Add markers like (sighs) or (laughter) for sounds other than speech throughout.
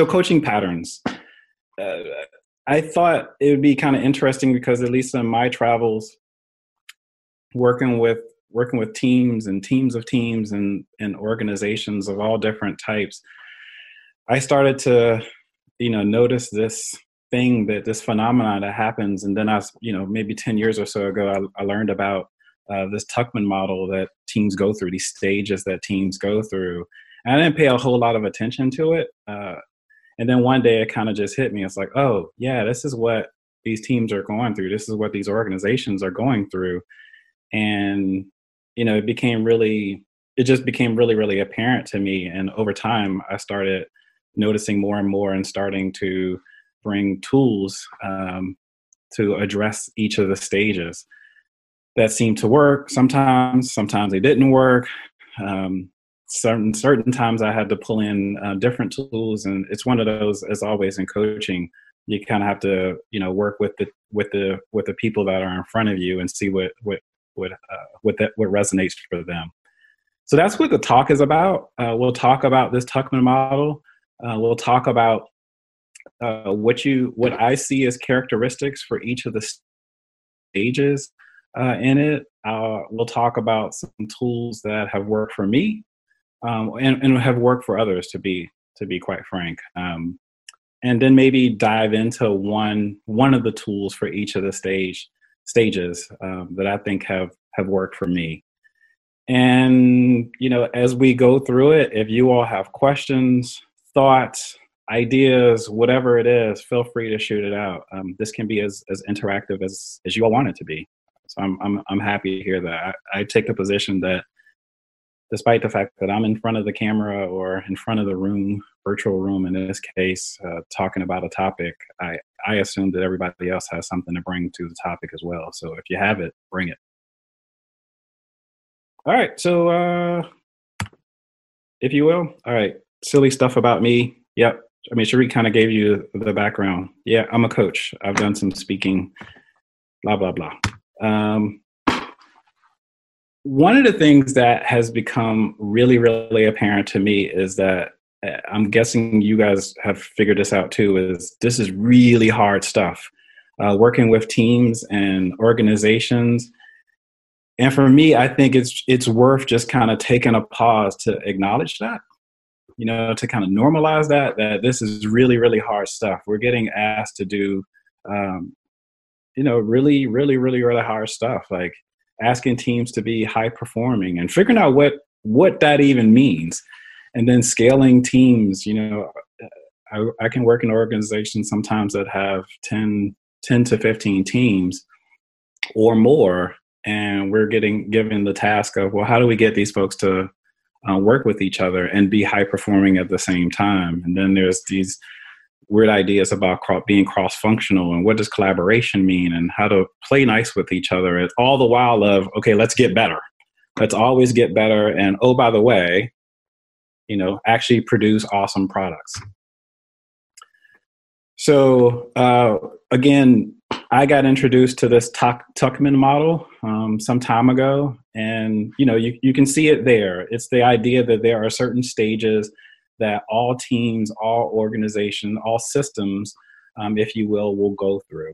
so coaching patterns. Uh, I thought it would be kind of interesting because at least in my travels, working with working with teams and teams of teams and and organizations of all different types, I started to you know notice this thing that this phenomenon that happens, and then I you know maybe ten years or so ago I, I learned about uh, this Tuckman model that teams go through, these stages that teams go through. And I didn't pay a whole lot of attention to it. Uh, and then one day it kind of just hit me. It's like, oh, yeah, this is what these teams are going through. This is what these organizations are going through. And, you know, it became really, it just became really, really apparent to me. And over time, I started noticing more and more and starting to bring tools um, to address each of the stages that seemed to work sometimes sometimes they didn't work um, certain certain times I had to pull in uh, different tools, and it's one of those. As always in coaching, you kind of have to you know work with the with the with the people that are in front of you and see what what what uh, what that what resonates for them. So that's what the talk is about. Uh, we'll talk about this Tuckman model. Uh, we'll talk about uh, what you what I see as characteristics for each of the stages uh, in it. we'll talk about some tools that have worked for me um, and, and have worked for others to be to be quite frank um, and then maybe dive into one one of the tools for each of the stage stages um, that i think have have worked for me. And you know as we go through it if you all have questions thoughts ideas whatever it is feel free to shoot it out. Um, this can be as, as interactive as as you all want it to be. So i'm i'm, I'm happy to hear that. I, I take the position that despite the fact that I'm in front of the camera or in front of the room, virtual room in this case, uh, talking about a topic, I, I assume that everybody else has something to bring to the topic as well. So if you have it, bring it. All right. So, uh, if you will, all right, silly stuff about me. Yep. I mean, Cherie kind of gave you the background. Yeah, I'm a coach. I've done some speaking, blah, blah, blah. Um, one of the things that has become really, really apparent to me is that uh, I'm guessing you guys have figured this out too. Is this is really hard stuff? Uh, working with teams and organizations, and for me, I think it's it's worth just kind of taking a pause to acknowledge that. You know, to kind of normalize that that this is really, really hard stuff. We're getting asked to do, um, you know, really, really, really, really hard stuff. Like asking teams to be high performing and figuring out what what that even means. And then scaling teams you know I, I, can work in organizations sometimes that have 10 10 to 15 teams or more and we're getting given the task of well how do we get these folks to uh, work with each other and be high performing at the same time? And then there's these weird ideas about being cross functional and what does collaboration mean and how to play nice with each other. It's all the while of, okay, let's get better. Let's always get better. And oh, by the way, you know, actually produce awesome products. So, uh, again, I got introduced to this Tuck, Tuckman model um, some time ago, and you know you, you can see it there. It's the idea that there are certain stages that all teams, all organizations, all systems, um, if you will, will go through.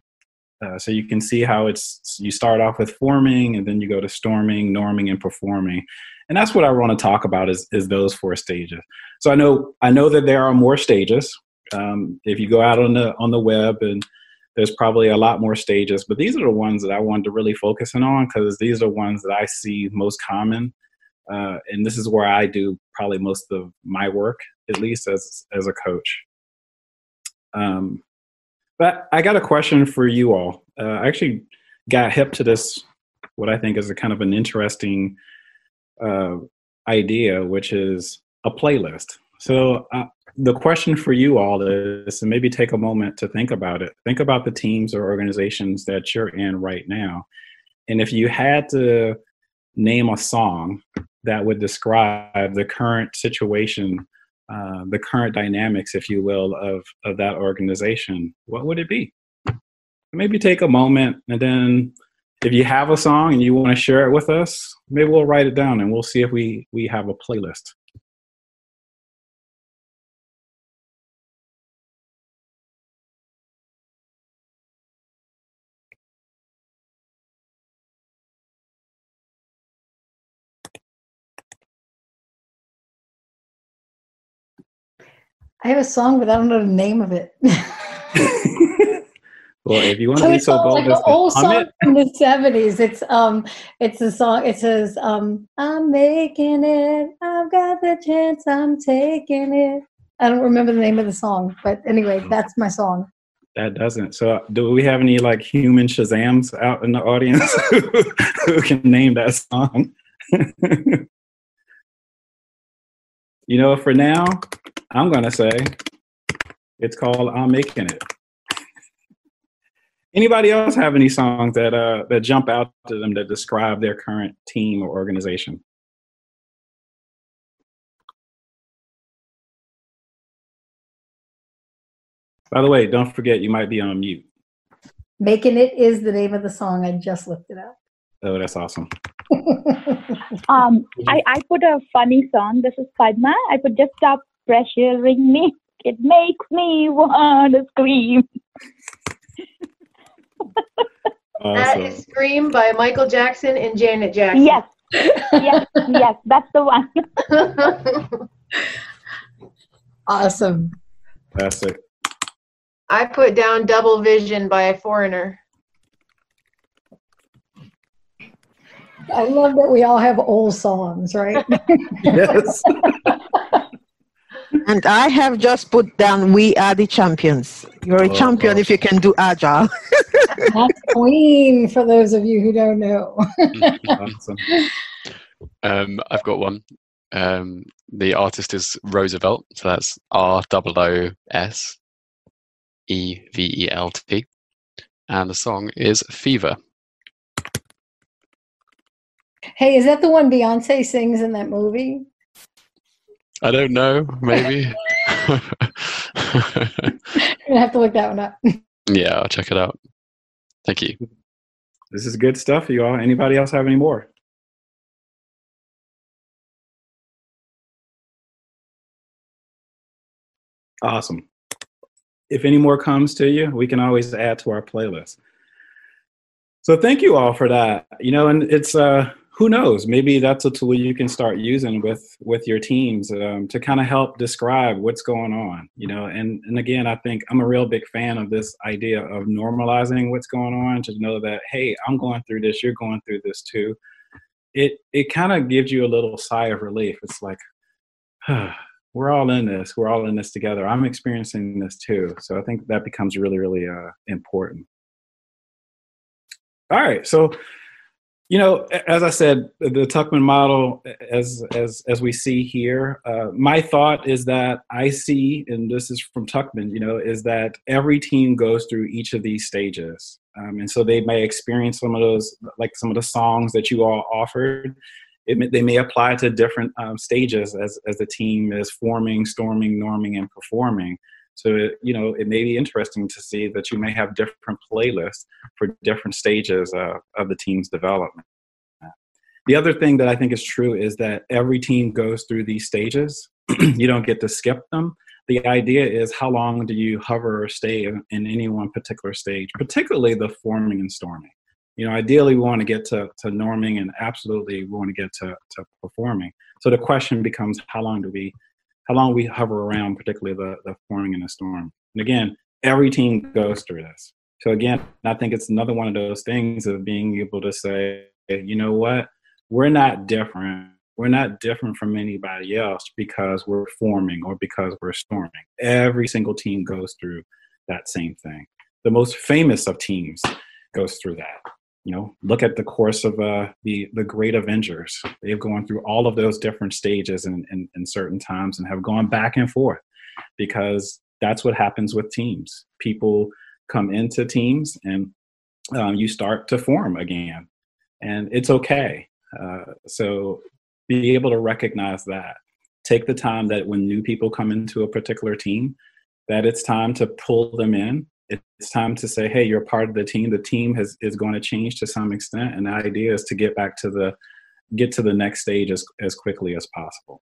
Uh, so you can see how it's you start off with forming and then you go to storming, norming, and performing. And that's what I want to talk about is, is those four stages. So I know I know that there are more stages. Um, if you go out on the on the web and there's probably a lot more stages, but these are the ones that I wanted to really focus in on because these are the ones that I see most common uh, and this is where I do probably most of my work, at least as as a coach. Um, but I got a question for you all. Uh, I actually got hip to this, what I think is a kind of an interesting uh, idea, which is a playlist. So uh, the question for you all is, and maybe take a moment to think about it. Think about the teams or organizations that you're in right now, and if you had to name a song that would describe the current situation, uh, the current dynamics, if you will, of, of that organization, what would it be? Maybe take a moment and then if you have a song and you want to share it with us, maybe we'll write it down and we'll see if we, we have a playlist. I have a song, but I don't know the name of it. (laughs) well, if you want to be so bold, like an old song it. from the seventies. It's um, it's a song. It says, um, "I'm making it. I've got the chance. I'm taking it." I don't remember the name of the song, but anyway, oh. that's my song. That doesn't. So, do we have any like human Shazams out in the audience (laughs) who can name that song? (laughs) you know, for now, I'm gonna say it's called "I'm Making It." Anybody else have any songs that uh, that jump out to them that describe their current team or organization? By the way, don't forget you might be on mute. Making It is the name of the song. I just looked it up. Oh, that's awesome. (laughs) um, I, I put a funny song. This is Padma. I put just stop pressuring me. It makes me want to scream. awesome. That is Scream by Michael Jackson and Janet Jackson. Yes. yes, yes, that's the one. (laughs) awesome. Fantastic. I put down Double Vision by a foreigner. I love that we all have old songs, right? (laughs) yes. (laughs) and I have just put down We Are the Champions. You're a oh, champion if you can do agile. (laughs) That's Queen for those of you who don't know. (laughs) awesome. Um, I've got one. Um, the artist is Roosevelt, so that's R O O S E V E L T. And the song is Fever. Hey, is that the one Beyonce sings in that movie? I don't know. Maybe. (laughs) (laughs) I'm gonna have to look that one up. yeah, I'll check it out. Thank you. This is good stuff, you all. Anybody else have any more? Awesome if any more comes to you, we can always add to our playlist. So thank you all for that. You know, and it's uh, who knows, maybe that's a tool you can start using with with your teams um, to kind of help describe what's going on. You know, and and again, I think I'm a real big fan of this idea of normalizing what's going on to know that hey, I'm going through this, you're going through this too. It it kind of gives you a little sigh of relief. It's like, (sighs) we're all in this. We're all in this together. I'm experiencing this too. So I think that becomes really, really uh, important. All right. So, you know, as I said, the Tuckman model, as as as we see here, uh, my thought is that I see, and this is from Tuckman, you know, is that every team goes through each of these stages, um, and so they may experience some of those, like some of the songs that you all offered it, they may apply to different um, stages as, as the team is forming, storming, norming, and performing. So, you know, it may be interesting to see that you may have different playlists for different stages uh, of the team's development. The other thing that I think is true is that every team goes through these stages. (clears throat) you don't get to skip them. The idea is how long do you hover or stay in, in any one particular stage, particularly the forming and storming you know ideally we want to get to, to norming and absolutely we want to get to, to performing so the question becomes how long do we how long we hover around particularly the, the forming in a storm. And again every team goes through this. So again i think it's another one of those things of being able to say you know what? We're not different. We're not different from anybody else because we're forming or because we're storming. Every single team goes through that same thing. The most famous of teams goes through that you know look at the course of uh, the the great avengers. They've gone through all of those different stages in, in, in, certain times and have gone back and forth because that's what happens with teams. People come into teams and um, you start to form again and it's okay. Uh, so be able to recognize that. Take the time that when new people come into a particular team that it's time to pull them in it's time to say, hey, you're part of the team. The team has is going to change to some extent, and the idea is to get back to the get to the next stage as as quickly as possible.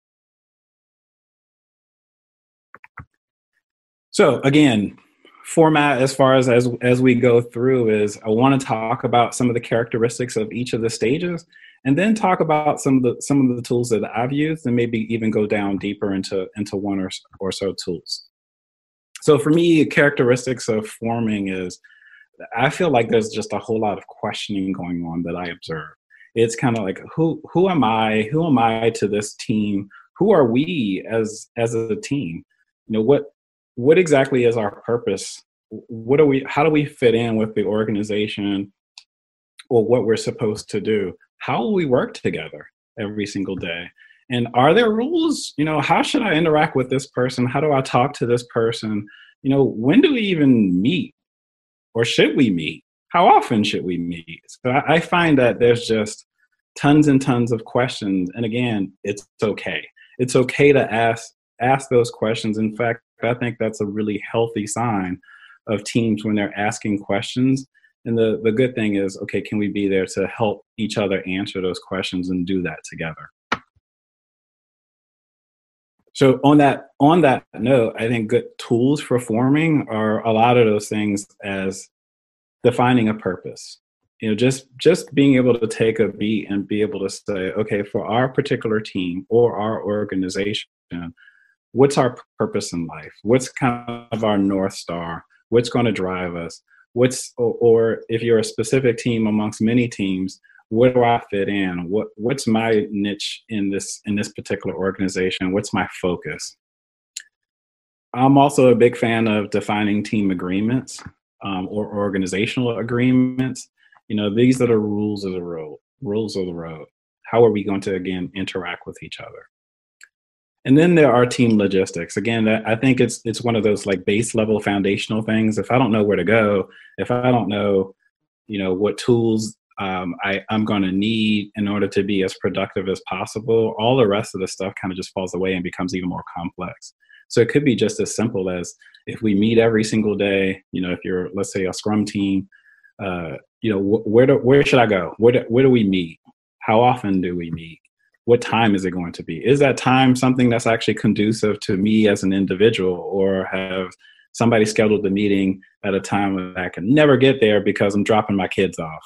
So again, format as far as as as we go through is I want to talk about some of the characteristics of each of the stages, and then talk about some of the some of the tools that I've used, and maybe even go down deeper into into one or or so tools. So for me, characteristics of forming is I feel like there's just a whole lot of questioning going on that I observe. It's kind of like who who am I? Who am I to this team? Who are we as as a team? You know what what exactly is our purpose? What do we? How do we fit in with the organization? Or what we're supposed to do? How will we work together every single day? And are there rules? You know, how should I interact with this person? How do I talk to this person? You know, when do we even meet? Or should we meet? How often should we meet? So I, I find that there's just tons and tons of questions. And again, it's okay. It's okay to ask ask those questions. In fact, I think that's a really healthy sign of teams when they're asking questions. And the, the good thing is, okay, can we be there to help each other answer those questions and do that together? So on that on that note, I think good tools for forming are a lot of those things as defining a purpose. You know, just just being able to take a beat and be able to say, okay, for our particular team or our organization, what's our purpose in life? What's kind of our north star? What's going to drive us? What's or, or if you're a specific team amongst many teams, where do I fit in? What what's my niche in this in this particular organization? What's my focus? I'm also a big fan of defining team agreements um, or organizational agreements. You know, these are the rules of the road. Rules of the road. How are we going to again interact with each other? And then there are team logistics. Again, I think it's it's one of those like base level foundational things. If I don't know where to go, if I don't know, you know, what tools um, I, I'm going to need in order to be as productive as possible, all the rest of the stuff kind of just falls away and becomes even more complex. So it could be just as simple as if we meet every single day. You know, if you're let's say a Scrum team, uh, you know, wh- where do, where should I go? Where do, where do we meet? How often do we meet? what time is it going to be? Is that time something that's actually conducive to me as an individual, or have somebody scheduled the meeting at a time that I can never get there because I'm dropping my kids off?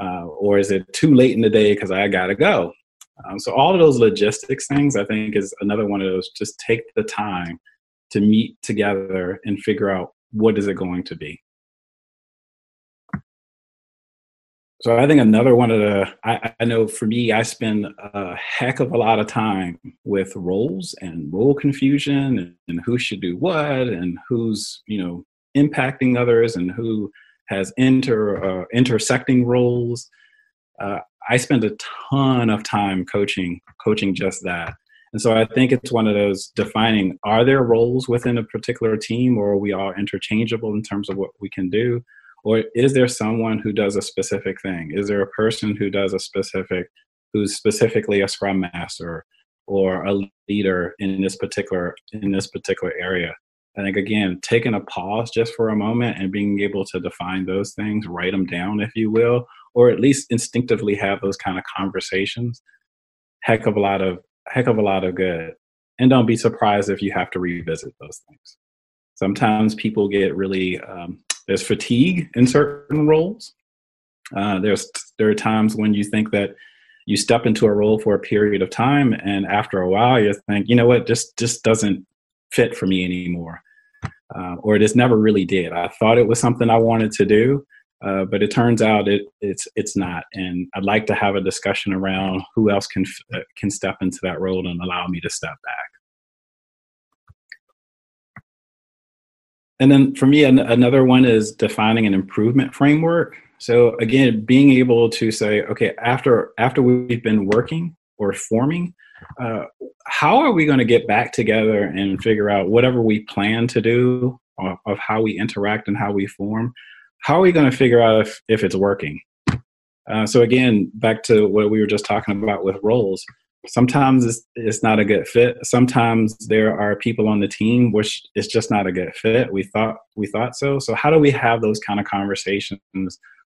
Uh, or is it too late in the day because I got to go? Um, so all of those logistics things, I think, is another one of those. Just take the time to meet together and figure out what is it going to be. So I think another one of the I, I, know for me, I spend a heck of a lot of time with roles and role confusion and, and who should do what and who's you know impacting others and who has inter uh, intersecting roles. Uh, I spend a ton of time coaching coaching just that. And so I think it's one of those defining are there roles within a particular team or are we all interchangeable in terms of what we can do? or is there someone who does a specific thing is there a person who does a specific who's specifically a scrum master or a leader in this particular in this particular area i think again taking a pause just for a moment and being able to define those things write them down if you will or at least instinctively have those kind of conversations heck of a lot of heck of a lot of good. And don't be surprised if you have to revisit those things. Sometimes people get really um, there's fatigue in certain roles. Uh, there's there are times when you think that you step into a role for a period of time, and after a while, you think, you know what, just just doesn't fit for me anymore, uh, or it just never really did. I thought it was something I wanted to do, uh, but it turns out it it's it's not. And I'd like to have a discussion around who else can uh, can step into that role and allow me to step back. And then for me, an- another one is defining an improvement framework. So again, being able to say, okay, after after we've been working or forming, uh, how are we going to get back together and figure out whatever we plan to do of, of how we interact and how we form? How are we going to figure out if, if it's working? Uh, so again, back to what we were just talking about with roles. Sometimes it's, it's not a good fit. Sometimes there are people on the team which it's just not a good fit. We thought we thought so. So how do we have those kind of conversations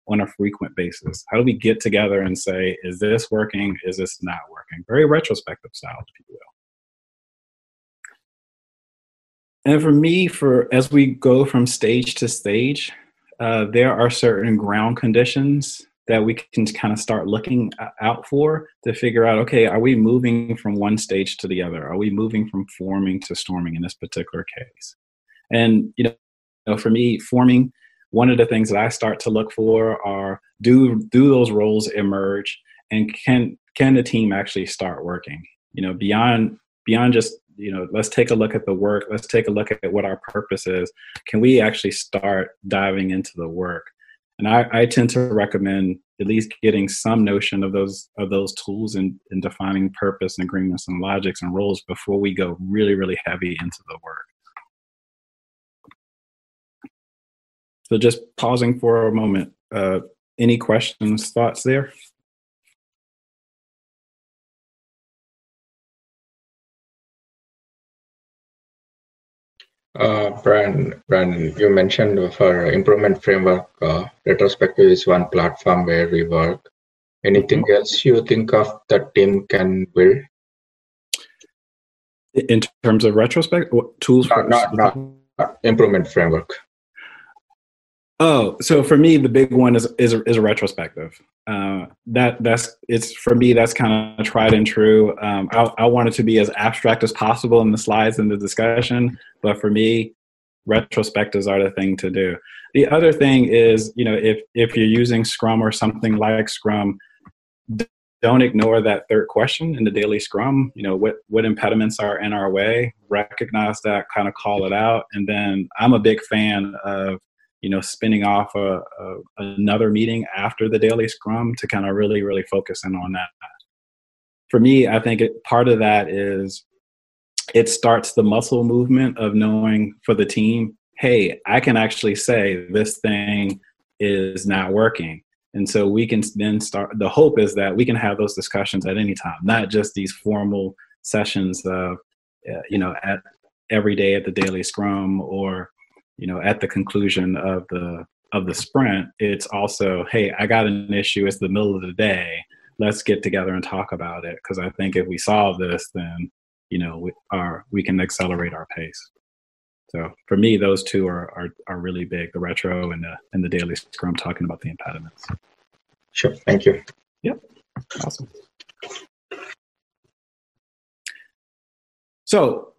on a frequent basis? How do we get together and say is this working? Is this not working? Very retrospective style if you will and for me for as we go from stage to stage uh, there are certain ground conditions that we can kind of start looking out for to figure out okay are we moving from one stage to the other? Are we moving from forming to storming in this particular case? And you know for me forming one of the things that i start to look for are do do those roles emerge? And can can the team actually start working? You know beyond beyond just you know let's take a look at the work. Let's take a look at what our purpose is. Can we actually start diving into the work? And I, I, tend to recommend at least getting some notion of those of those tools and in defining purpose and agreements and logics and roles before we go really really heavy into the work. So just pausing for a moment. Uh, any questions thoughts there Uh, Brian, Brian, you mentioned for improvement framework, uh, retrospective is one platform where we work. Anything mm-hmm. else you think of that team can build? In terms of retrospect, what tools for not, not, not improvement framework? Oh, so for me, the big one is is is a retrospective. Uh, that that's it's for me. That's kind of tried and true. Um, I, I want it to be as abstract as possible in the slides and the discussion, but for me, retrospectives are the thing to do. The other thing is, you know, if if you're using Scrum or something like Scrum, don't ignore that third question in the daily Scrum. You know, what what impediments are in our way? Recognize that, kind of call it out, and then I'm a big fan of you know spinning off a, a, another meeting after the daily scrum to kind of really really focus in on that. For me i think it, part of that is it starts the muscle movement of knowing for the team hey i can actually say this thing is not working. And so we can then start the hope is that we can have those discussions at any time not just these formal sessions of uh, you know at every day at the daily scrum or you know at the conclusion of the of the sprint it's also hey i got an issue it's the middle of the day let's get together and talk about it. Because i think if we solve this then you know we are we can accelerate our pace. So for me those two are are, are really big the retro and the and the daily scrum talking about the impediments. Sure thank you. Yep awesome. So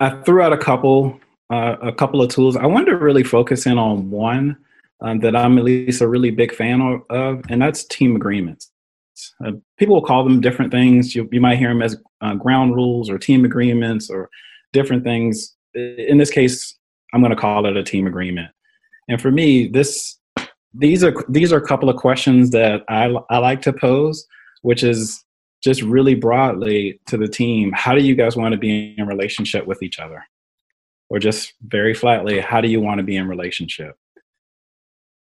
i threw out a couple uh, a couple of tools. I wanted to really focus in on one um, that I'm at least a really big fan of, and that's team agreements. Uh, people will call them different things. You, you might hear them as uh, ground rules or team agreements or different things. In this case, I'm going to call it a team agreement. And for me, this these are these are a couple of questions that I, I like to pose, which is just really broadly to the team. How do you guys want to be in relationship with each other? Or just very flatly, how do you want to be in relationship?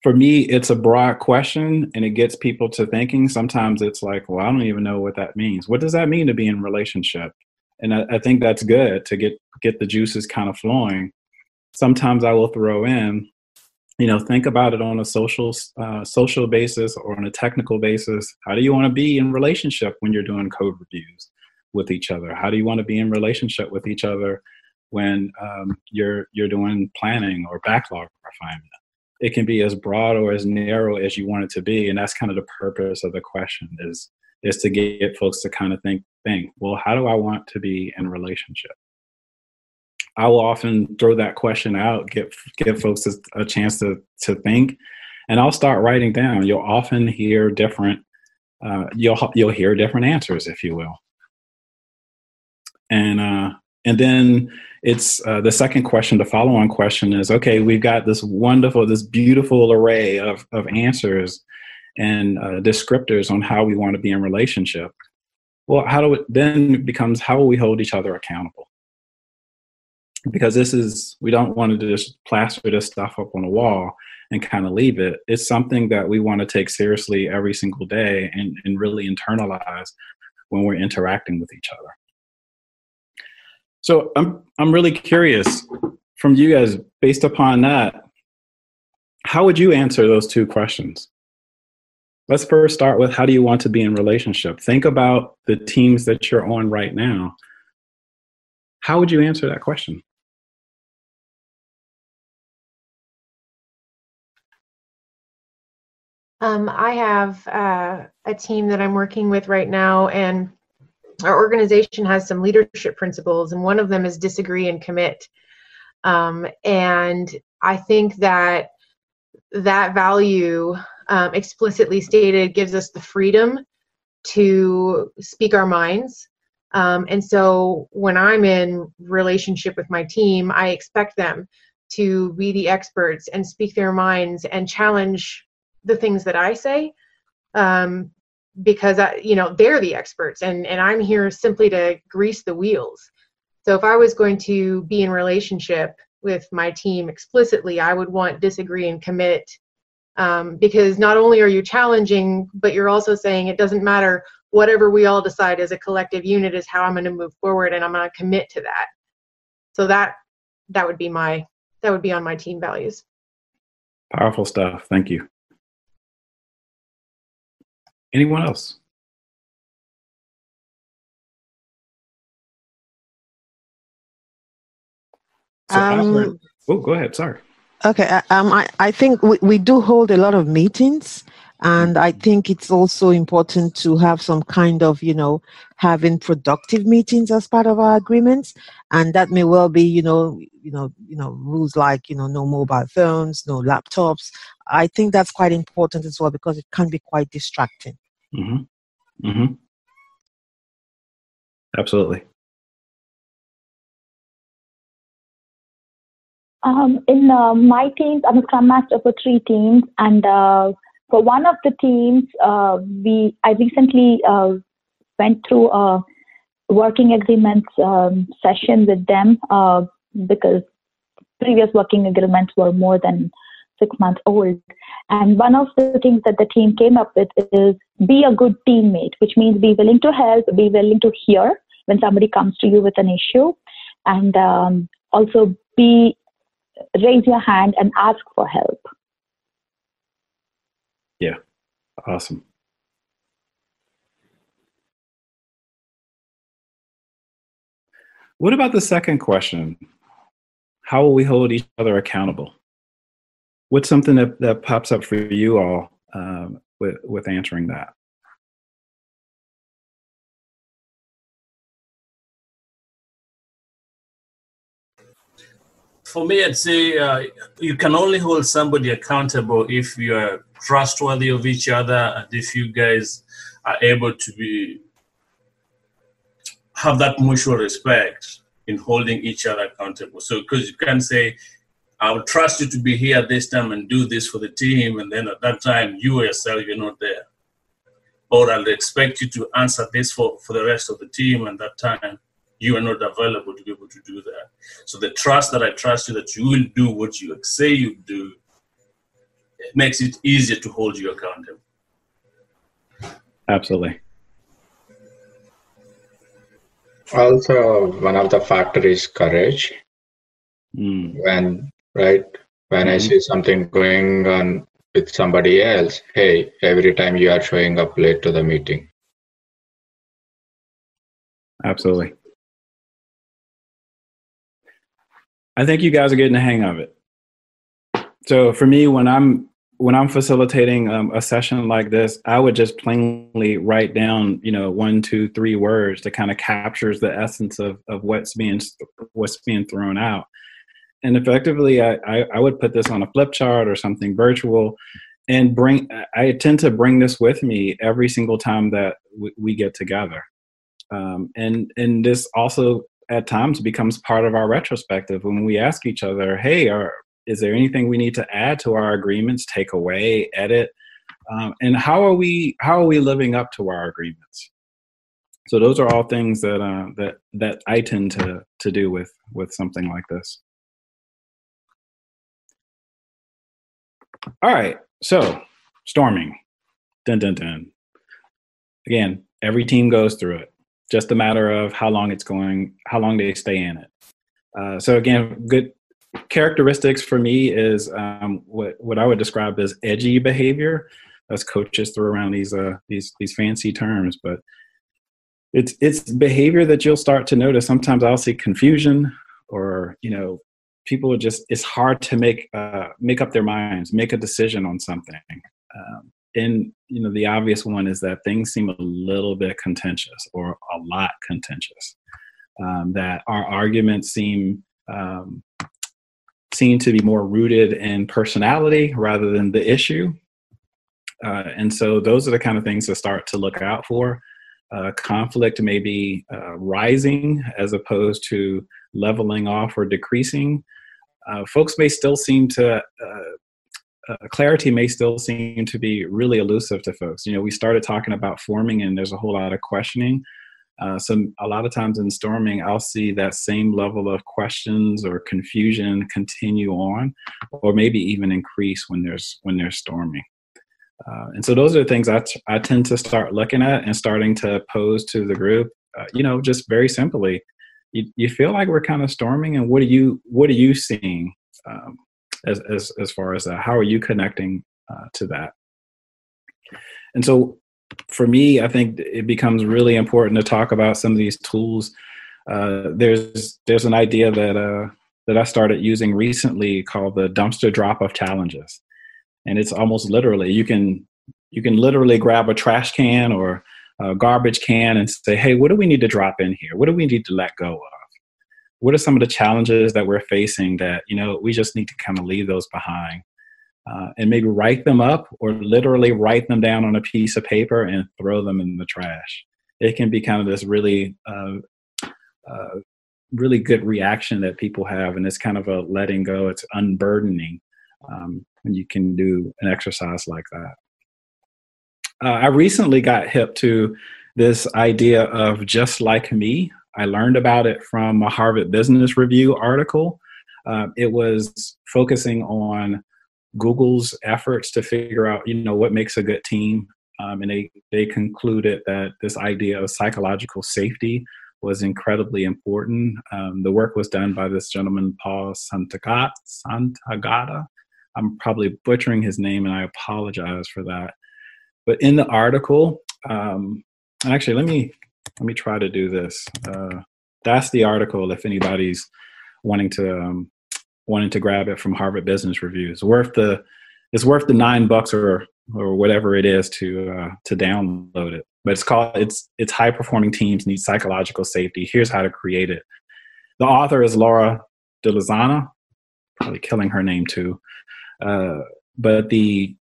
For me, it's a broad question and it gets people to thinking. Sometimes it's like, well, I don't even know what that means. What does that mean to be in relationship? And I, I think that's good to get get the juices kind of flowing. Sometimes I will throw in, you know, think about it on a social uh, social basis or on a technical basis. How do you want to be in relationship when you're doing code reviews with each other? How do you want to be in relationship with each other when um, you're you're doing planning or backlog refinement. It can be as broad or as narrow as you want it to be, and that's kind of the purpose of the question is is to get folks to kind of think think well how do I want to be in relationship. I will often throw that question out, get give folks a, a chance to to think, and I'll start writing down. You'll often hear different. Uh, you'll you'll hear different answers, if you will. And uh, and then it's uh, the second question, the follow on question is okay, we've got this wonderful, this beautiful array of, of answers and uh, descriptors on how we want to be in relationship. Well, how do it then becomes how will we hold each other accountable? Because this is, we don't want to just plaster this stuff up on a wall and kind of leave it. It's something that we want to take seriously every single day and, and really internalize when we're interacting with each other. So I'm I'm really curious from you guys, based upon that, how would you answer those two questions? Let's first start with how do you want to be in relationship? Think about the teams that you're on right now. How would you answer that question? Um, I have uh, a team that I'm working with right now, and our organization has some leadership principles, and one of them is disagree and commit. Um, and I think that that value um, explicitly stated gives us the freedom to speak our minds. Um, and so when I'm in relationship with my team, I expect them to be the experts and speak their minds and challenge the things that I say um, because I, you know they're the experts and and I'm here simply to grease the wheels. So if I was going to be in relationship with my team explicitly, I would want disagree and commit um, because not only are you challenging, but you're also saying it doesn't matter whatever we all decide as a collective unit is how I'm going to move forward and I'm going to commit to that. So that that would be my that would be on my team values. Powerful stuff. Thank you. Anyone else? So Um, oh, go ahead. Sorry. Okay, uh, um, I, I think we, we do hold a lot of meetings, and I think it's also important to have some kind of, you know, having productive meetings as part of our agreements, and that may well be, you know, you know, you know, rules like, you know, no mobile phones, no laptops. I think that's quite important as well because it can be quite distracting. Mm-hmm. Mm-hmm. Absolutely. Um, in uh, my teams, I'm a Scrum Master for three teams, and uh, for one of the teams, uh, we I recently uh, went through a working agreements um, session with them uh, because previous working agreements were more than six months old. And one of the things that the team came up with is be a good teammate, which means be willing to help, be willing to hear when somebody comes to you with an issue, and um, also be raise your hand and ask for help. Yeah, awesome. What about the second question? How will we hold each other accountable? What's something that, that pops up for you all um, with, with answering that? For me, I'd say uh, you can only hold somebody accountable if you are trustworthy of each other and if you guys are able to be have that mutual respect in holding each other accountable. So, because you can say, I will trust you to be here this time and do this for the team, and then at that time, you yourself, you're not there. Or I'll expect you to answer this for, for the rest of the team, and that time, you are not available to be able to do that. So the trust that I trust you that you will do what you say you do, it makes it easier to hold you accountable. Absolutely. Also, one of the factor is courage. Mm. When right when I Mhm. see something going on with somebody else, hey, every time you are showing up late to the meeting. Absolutely. I think you guys are getting the hang of it. So for me, when I'm when I'm facilitating um, a session like this, I would just plainly write down, you know, one, two, three words that kind of captures the essence of of what's being what's being thrown out. And effectively, I, I, I would put this on a flip chart or something virtual, and bring. I tend to bring this with me every single time that w- we get together, um, and and this also at times becomes part of our retrospective when we ask each other, "Hey, are is there anything we need to add to our agreements, take away, edit, um, and how are we how are we living up to our agreements?" So those are all things that uh, that that I tend to to do with with something like this. All right, so storming, dun dun dun. Again, every team goes through it. Just a matter of how long it's going, how long they stay in it. Uh, so again, good characteristics for me is um, what what I would describe as edgy behavior. As coaches throw around these uh, these these fancy terms, but it's it's behavior that you'll start to notice. Sometimes I'll see confusion, or you know, people are just it's hard to make uh, make up their minds, make a decision on something. Um, and you know the obvious one is that things seem a little bit contentious or a lot contentious. Um, that our arguments seem um, seem to be more rooted in personality rather than the issue. Uh, and so those are the kind of things to start to look out for. Uh, conflict may be uh, rising as opposed to leveling off or decreasing. Uh, folks may still seem to, uh, clarity may still seem to be really elusive to folks. You know, we started talking about forming and there's a whole lot of questioning. Uh, so a lot of times in storming, I'll see that same level of questions or confusion continue on, or maybe even increase when there's when there's storming. Uh, and so those are the things I, t- I tend to start looking at and starting to pose to the group. Uh, you know, just very simply, you, you feel like we're kind of storming, and what are you what are you seeing um, as as as far as that? How are you connecting uh, to that? And so for me, I think it becomes really important to talk about some of these tools. Uh, there's there's an idea that uh, that I started using recently called the dumpster drop of challenges, and it's almost literally you can you can literally grab a trash can or a garbage can and say, hey, what do we need to drop in here? What do we need to let go of? What are some of the challenges that we're facing that you know we just need to kind of leave those behind? uh, and maybe write them up or literally write them down on a piece of paper and throw them in the trash. It can be kind of this really, uh, uh, really good reaction that people have, and it's kind of a letting go. It's unburdening um, when you can do an exercise like that. Uh, I recently got hip to this idea of just like me. I learned about it from a Harvard Business Review article. Uh, it was focusing on Google's efforts to figure out, you know, what makes a good team. Um, and they, they concluded that this idea of psychological safety was incredibly important. Um, the work was done by this gentleman, Paul Santagata. Santagata. I'm probably butchering his name, and I apologize for that. But in the article, um, actually, let me let me try to do this. Uh, that's the article. If anybody's wanting to um, wanting to grab it from Harvard Business Review. It's worth the it's worth the nine bucks or or whatever it is to uh, to download it. But it's called it's it's high performing teams need psychological safety. Here's how to create it. The author is Laura De Lozana, probably killing her name too. Uh, but the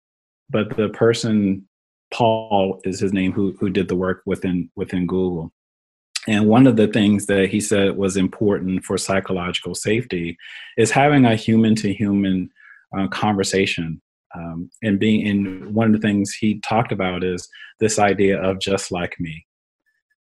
but the person Paul is his name who who did the work within within Google. And one of the things that he said was important for psychological safety is having a human to human conversation. Um, and being in one of the things he talked about is this idea of just like me.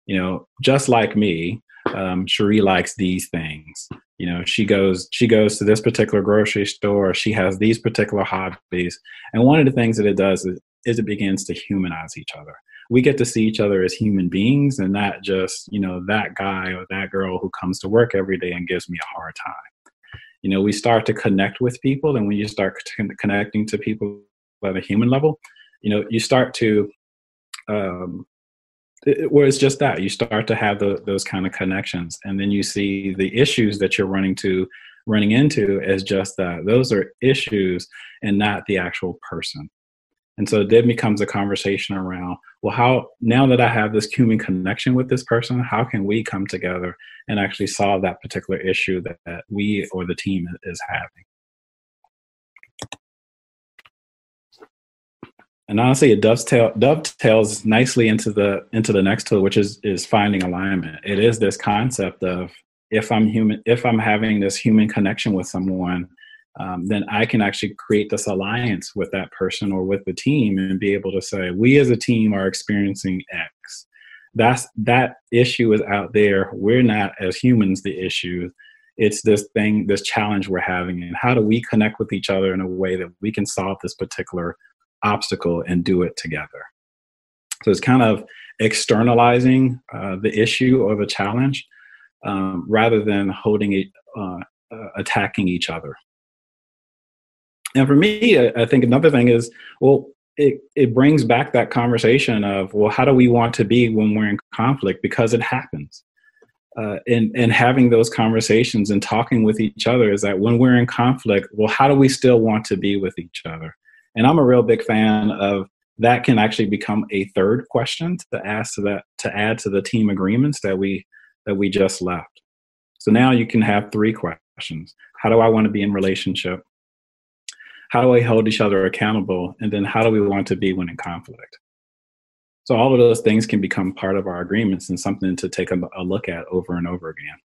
You know, just like me, um, Cherie likes these things. You know, she goes she goes to this particular grocery store. She has these particular hobbies, and one of the things that it does is, is it begins to humanize each other. We get to see each other as human beings and not just you know that guy or that girl who comes to work every day and gives me a hard time. You know we start to connect with people and when you start connecting to people at a human level you know you start to um it, where it's just that you start to have the, those kind of connections and then you see the issues that you're running to running into as just that. Those are issues and not the actual person and so then becomes a conversation around, well, how now that I have this human connection with this person, how can we come together and actually solve that particular issue that, that we or the team is having? And honestly, it dovetail, dovetails nicely into the into the next tool, which is is finding alignment. It is this concept of if I'm human, if I'm having this human connection with someone, um, then I can actually create this alliance with that person or with the team and be able to say, we as a team are experiencing X. That's that issue is out there. We're not as humans the issue. It's this thing, this challenge we're having, and how do we connect with each other in a way that we can solve this particular obstacle and do it together? So it's kind of externalizing uh, the issue or the challenge um, rather than holding it, uh, uh, attacking each other. And for me, I think another thing is, well, it, it brings back that conversation of, well, how do we want to be when we're in conflict? Because it happens. Uh, and, and having those conversations and talking with each other is that when we're in conflict, well, how do we still want to be with each other? And I'm a real big fan of that can actually become a third question to ask to that to add to the team agreements that we that we just left. So now you can have three questions. How do I want to be in relationship? How do we hold each other accountable? And then how do we want to be when in conflict? So all of those things can become part of our agreements and something to take a, a look at over and over again.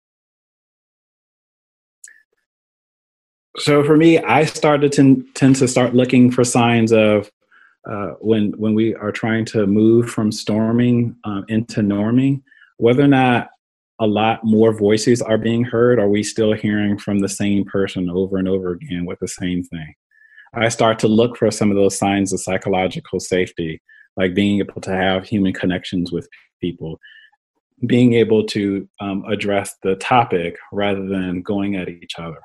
So for me, I started to tend to start looking for signs of uh, when when we are trying to move from storming um, into norming, whether or not a lot more voices are being heard, are we still hearing from the same person over and over again with the same thing? I start to look for some of those signs of psychological safety, like being able to have human connections with people, being able to um, address the topic rather than going at each other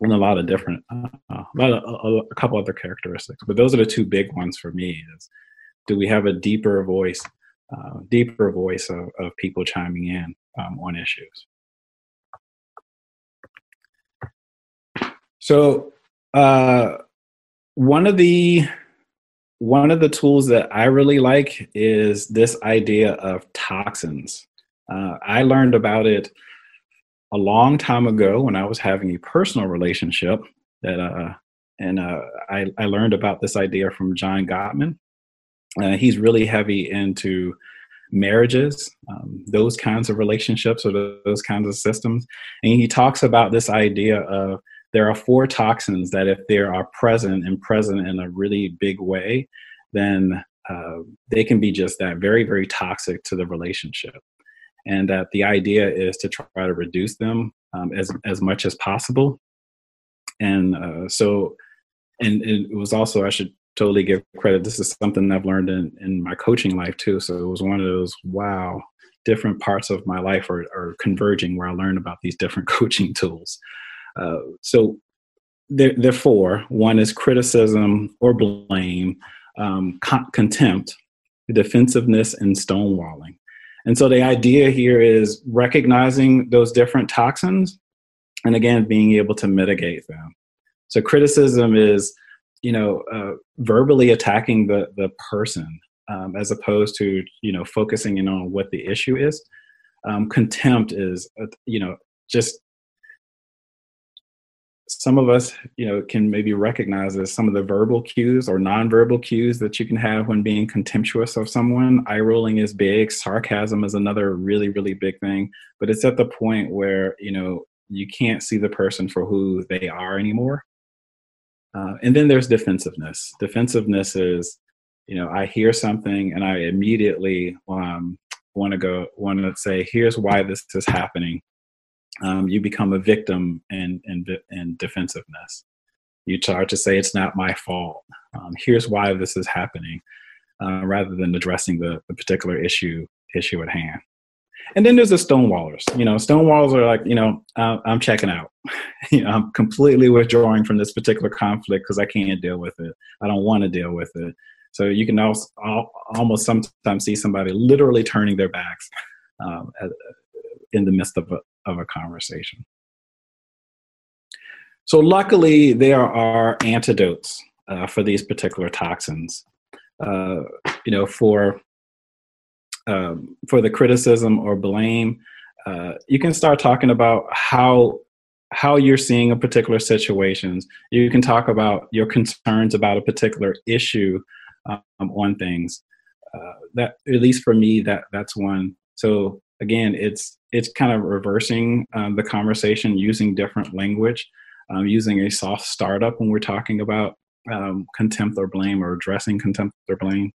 and a lot of different, uh, a, lot of, a, couple other characteristics. But those are the two big ones for me: is do we have a deeper voice, uh, deeper voice of, of people chiming in um, on issues? So, uh, one of the one of the tools that I really like is this idea of toxins. Uh, I learned about it a long time ago when I was having a personal relationship that uh, and uh, I, I learned about this idea from John Gottman. Uh, he's really heavy into marriages, um, those kinds of relationships or those kinds of systems. And he talks about this idea of there are four toxins that if they are present and present in a really big way, then uh, they can be just that very, very toxic to the relationship and that the idea is to try to reduce them um, as as much as possible. And uh, so, and, it was also I should totally give credit. This is something I've learned in in my coaching life too. So it was one of those wow, different parts of my life are, are converging where I learned about these different (laughs) coaching tools. Uh, so there, there are four. One is criticism or blame, um, con- contempt, defensiveness, and stonewalling. And so the idea here is recognizing those different toxins and again, being able to mitigate them. So criticism is, you know, uh, verbally attacking the, the person um, as opposed to, you know, focusing in on what the issue is. Um, contempt is, uh, you know, just some of us, you know, can maybe recognize as some of the verbal cues or nonverbal cues that you can have when being contemptuous of someone. Eye rolling is big. Sarcasm is another really, really big thing. But it's at the point where, you know, you can't see the person for who they are anymore. Uh, and then there's defensiveness. Defensiveness is, you know, I hear something and I immediately um, want to go, want to say, here's why this is happening um, you become a victim in, in, in defensiveness. You start to say, it's not my fault. Um, here's why this is happening, uh, rather than addressing the, the particular issue issue at hand. And then there's the stonewallers. You know, stonewallers are like, you know, uh, I'm checking out. (laughs) you know, I'm completely withdrawing from this particular conflict because I can't deal with it. I don't want to deal with it. So you can also almost sometimes see somebody literally turning their backs um, in the midst of a, of a conversation. So, luckily, there are antidotes uh, for these particular toxins. Uh, you know, for um, for the criticism or blame, uh, you can start talking about how how you're seeing a particular situations. You can talk about your concerns about a particular issue um, on things. Uh, that at least for me, that that's one. So again, it's it's kind of reversing um, the conversation using different language, um, using a soft startup when we're talking about um, contempt or blame or addressing contempt or blame.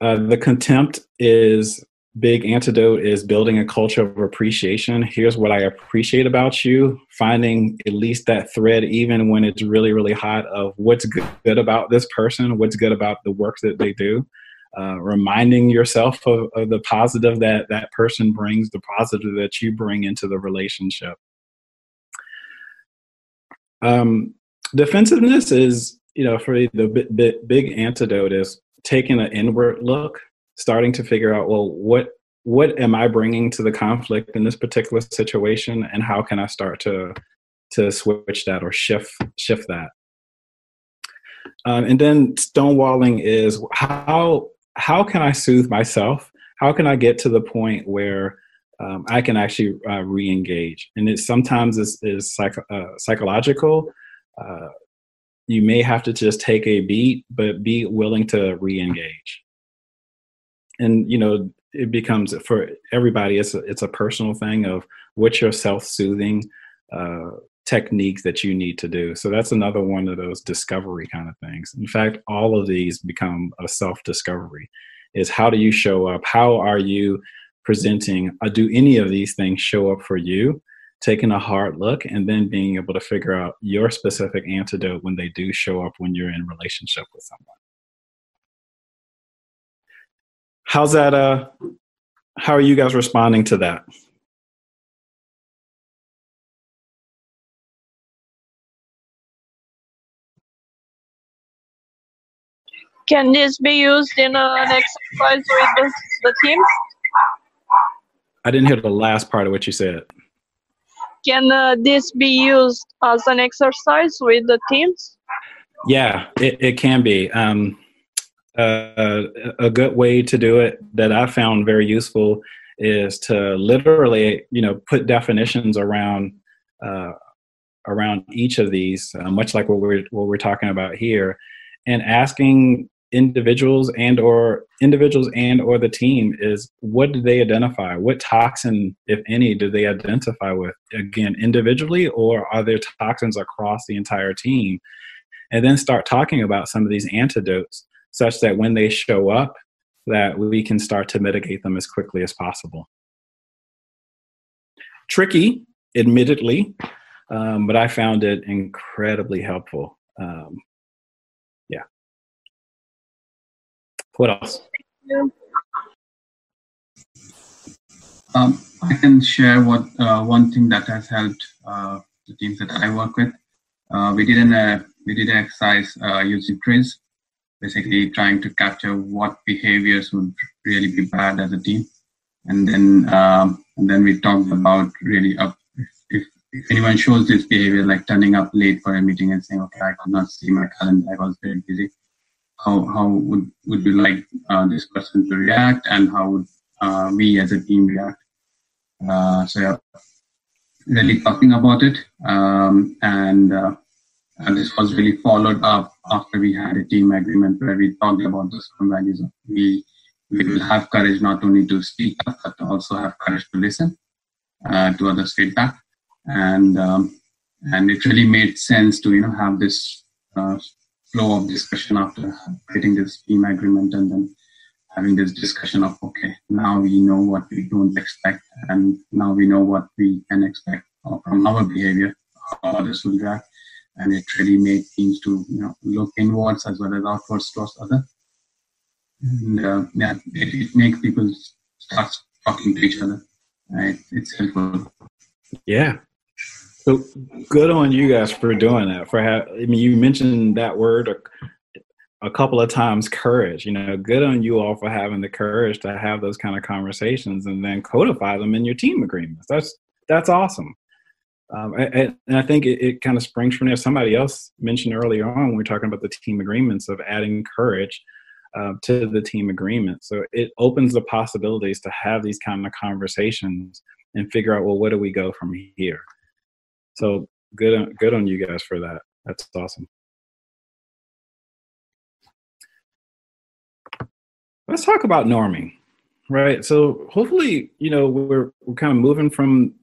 Uh, the contempt is big antidote is building a culture of appreciation. Here's what I appreciate about you, finding at least that thread, even when it's really, really hot, of what's good about this person, what's good about the work that they do uh, reminding yourself of, of, the positive that that person brings, the positive that you bring into the relationship. Um, defensiveness is, you know, for the big, big antidote is taking an inward look, starting to figure out, well, what what am I bringing to the conflict in this particular situation, and how can I start to to switch that or shift shift that. Um, and then stonewalling is how how can I soothe myself? How can I get to the point where um, I can actually uh, re-engage? And it sometimes is, is psych- uh, psychological. Uh, you may have to just take a beat, but be willing to re-engage. And you know, it becomes for everybody. It's a, it's a personal thing of what's your self-soothing techniques that you need to do. So that's another one of those discovery kind of things. In fact, all of these become a self-discovery. Is how do you show up? How are you presenting? Uh, do any of these things show up for you? Taking a hard look and then being able to figure out your specific antidote when they do show up when you're in relationship with someone. How's that? Uh, how are you guys responding to that? Can this be used in an exercise with the, the teams? I didn't hear the last part of what you said. Can uh, this be used as an exercise with the teams? Yeah, it, it can be. Um, uh, a good way to do it that I found very useful is to literally, you know, put definitions around uh, around each of these, uh, much like what we're what we're talking about here, and asking individuals and or individuals and or the team is what do they identify? What toxin if any do they identify with? Again individually or are there toxins across the entire team? And then start talking about some of these antidotes such that when they show up that we can start to mitigate them as quickly as possible. Tricky admittedly um, but i found it incredibly helpful um, What else? Um, I can share what uh, one thing that has helped uh, the teams that I work with. Uh, we did an uh, we did an exercise uh, using TRIZ, basically trying to capture what behaviors would really be bad as a team, and then um, and then we talked about really up if, if, if anyone shows this behavior like turning up late for a meeting and saying okay I could not see my calendar I was very busy how, how would, would you like uh, this person to react and how would uh, we as a team react. Uh, so yeah, really talking about it. Um, and, uh, and this was really followed up after we had a team agreement where we talked about the Scrum values. We, we will have courage not only to speak up, but also have courage to listen uh, to others' feedback. And, um, and it really made sense to, you know, have this uh, flow of discussion after getting this team agreement and then having this discussion of okay now we know what we don't expect and now we know what we can expect from our behavior how others will react. And it really made teams to you know look inwards as well as outwards towards other. And uh, yeah it, it makes people start talking to each other. It's helpful. Yeah so good on you guys for doing that. For ha- I mean, you mentioned that word a, a, couple of times, courage. You know, good on you all for having the courage to have those kind of conversations and then codify them in your team agreements. That's that's awesome. Um, and I think it, it kind of springs from there. Somebody else mentioned earlier on when we are talking about the team agreements of adding courage uh, to the team agreement. So it opens the possibilities to have these kind of conversations and figure out, well, where do we go from here? So good on, good on you guys for that. That's awesome. Let's talk about norming, right? So hopefully, you know, we're we're kind of moving from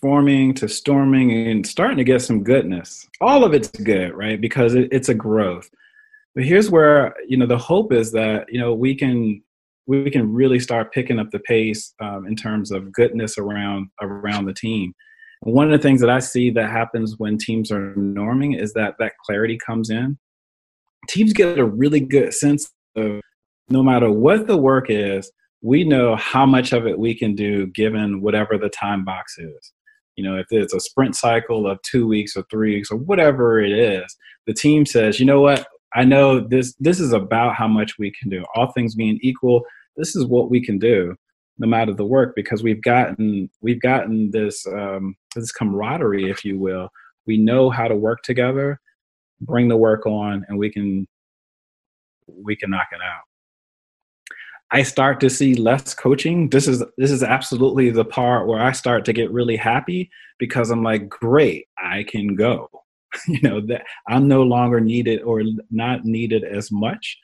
forming to storming and starting to get some goodness. All of it's good, right? Because it, it's a growth. But here's where you know the hope is that you know we can we can really start picking up the pace um, in terms of goodness around around the team one of the things that I see that happens when teams are norming is that that clarity comes in. Teams get a really good sense of no matter what the work is, we know how much of it we can do given whatever the time box is. You know, if it's a sprint cycle of two weeks or three weeks or whatever it is, the team says, you know what, I know this this is about how much we can do. All things being equal, this is what we can do no matter the work because we've gotten we've gotten this um, this camaraderie, if you will. We know how to work together, bring the work on, and we can we can knock it out. I start to see less coaching. This is this is absolutely the part where I start to get really happy because I'm like, great, I can go. (laughs) you know that I'm no longer needed or not needed as much.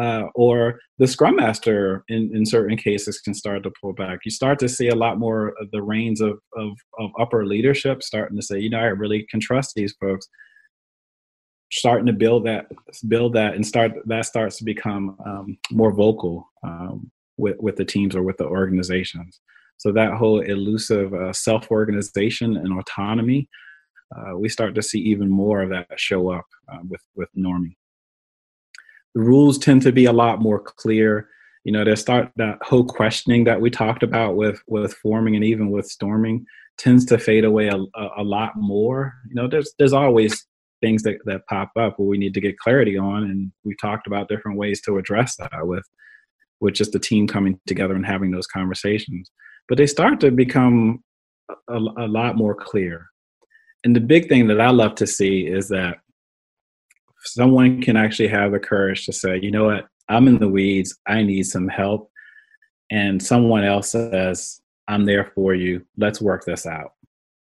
Uh, or the scrum master in, in certain cases can start to pull back. You start to see a lot more of the reins of, of, of upper leadership starting to say, you know, I really can trust these folks. Starting to build that build that and start that starts to become um, more vocal um, with with the teams or with the organizations. So that whole elusive uh, self-organization and autonomy uh, we start to see even more of that show up uh, with with norming the rules tend to be a lot more clear. You know they start that whole questioning that we talked about with with forming and even with storming tends to fade away a, a, a lot more. You know there's there's always things that, that pop up where we need to get clarity on and we've talked about different ways to address that with with just the team coming together and having those conversations. But they start to become a, a lot more clear. And the big thing that i love to see is that someone can actually have the courage to say you know what? I'm in the weeds. I need some help. And someone else says i'm there for you. Let's work this out.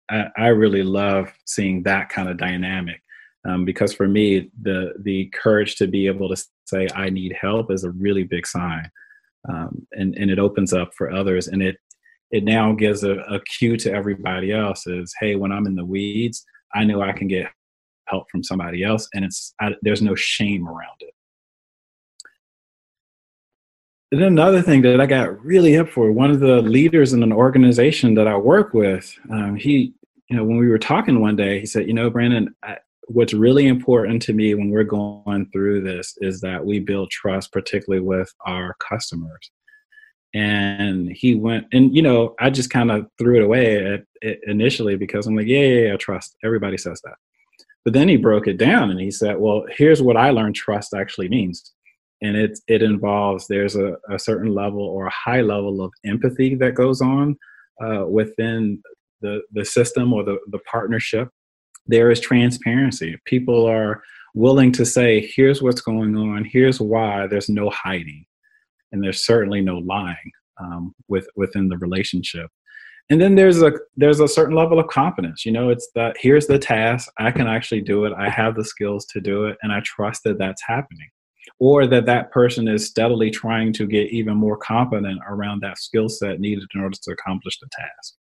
I, I really love seeing that kind of dynamic um, because for me the the courage to be able to say i need help is a really big sign um, and and it opens up for others and it it now gives a, a cue to everybody else is hey when i'm in the weeds i know i can get help from somebody else and it's I, there's no shame around it and then another thing that I got really up for, one of the leaders in an organization that I work with, um, he, you know, when we were talking one day, he said, you know, Brandon, I, what's really important to me when we're going through this is that we build trust, particularly with our customers. And he went, and you know, I just kind of threw it away at, at initially because I'm like, yeah, yeah, yeah, trust. Everybody says that. But then he broke it down and he said, well, here's what I learned trust actually means. And it, it involves there's a, a certain level or a high level of empathy that goes on uh, within the, the system or the, the partnership there is transparency. People are willing to say, here's what's going on, here's why, there's no hiding. And there's certainly no lying um, with, within the relationship. And then there's a there's a certain level of confidence. You know, it's that here's the task. I can actually do it. I have the skills to do it, and I trust that that's happening, or that that person is steadily trying to get even more confident around that skill set needed in order to accomplish the task.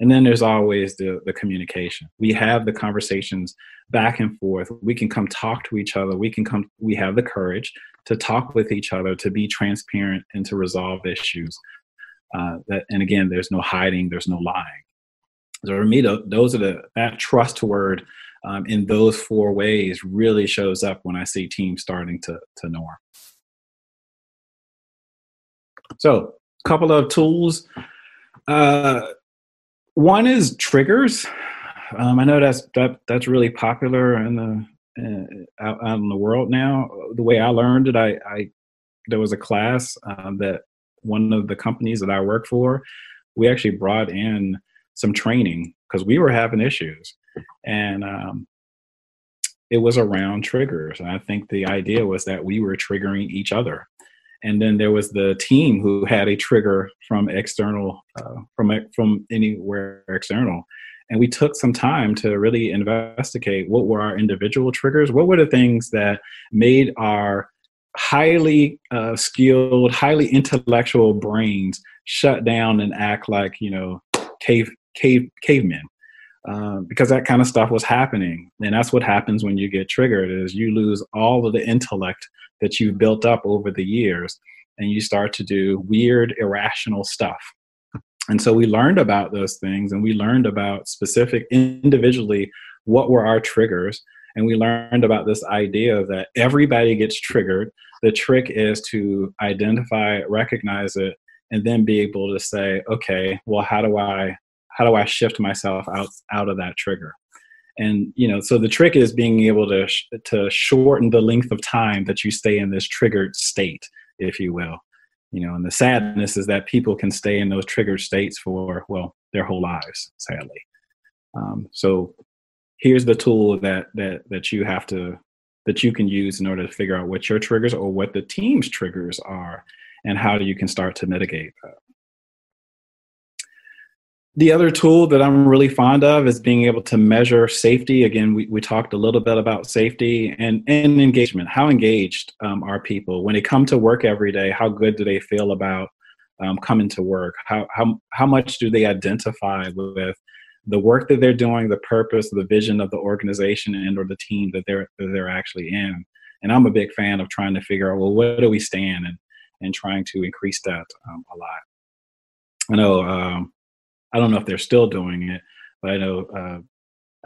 And then there's always the, the communication. We have the conversations back and forth. We can come talk to each other. We can come, we have the courage to talk with each other, to be transparent and to resolve issues. Uh, that, and again, there's no hiding, there's no lying. So for me, those are the, that trust word um, in those four ways really shows up when I see teams starting to, to norm. So a couple of tools. Uh, one is triggers. Um, I know that's that that's really popular in the uh, out, out, in the world now. The way I learned it, I, I there was a class uh, that one of the companies that I work for, we actually brought in some training because we were having issues, and um, it was around triggers. And I think the idea was that we were triggering each other and then there was the team who had a trigger from external uh, from from anywhere external and we took some time to really investigate what were our individual triggers what were the things that made our highly uh, skilled highly intellectual brains shut down and act like you know cave cave cavemen uh, because that kind of stuff was happening. And that's what happens when you get triggered is you lose all of the intellect that you've built up over the years and you start to do weird irrational stuff. And so we learned about those things and we learned about specific individually what were our triggers and we learned about this idea that everybody gets triggered. The trick is to identify recognize it and then be able to say okay well how do i how do i shift myself out out of that trigger? And you know so the trick is being able to sh- to shorten the length of time that you stay in this triggered state if you will. You know and the sadness is that people can stay in those triggered states for well their whole lives sadly. Um, so here's the tool that that that you have to that you can use in order to figure out what your triggers or what the team's triggers are and how you can start to mitigate that. The other tool that I'm really fond of is being able to measure safety. Again, we, we talked a little bit about safety and, and engagement. How engaged um, are people when they come to work every day? How good do they feel about um, coming to work? How, how, how much do they identify with the work that they're doing, the purpose, the vision of the organization and or the team that they're, that they're actually in? And I'm a big fan of trying to figure out, well, where do we stand and, and trying to increase that um, a lot. I know um, I don't know if they're still doing it, but I know uh,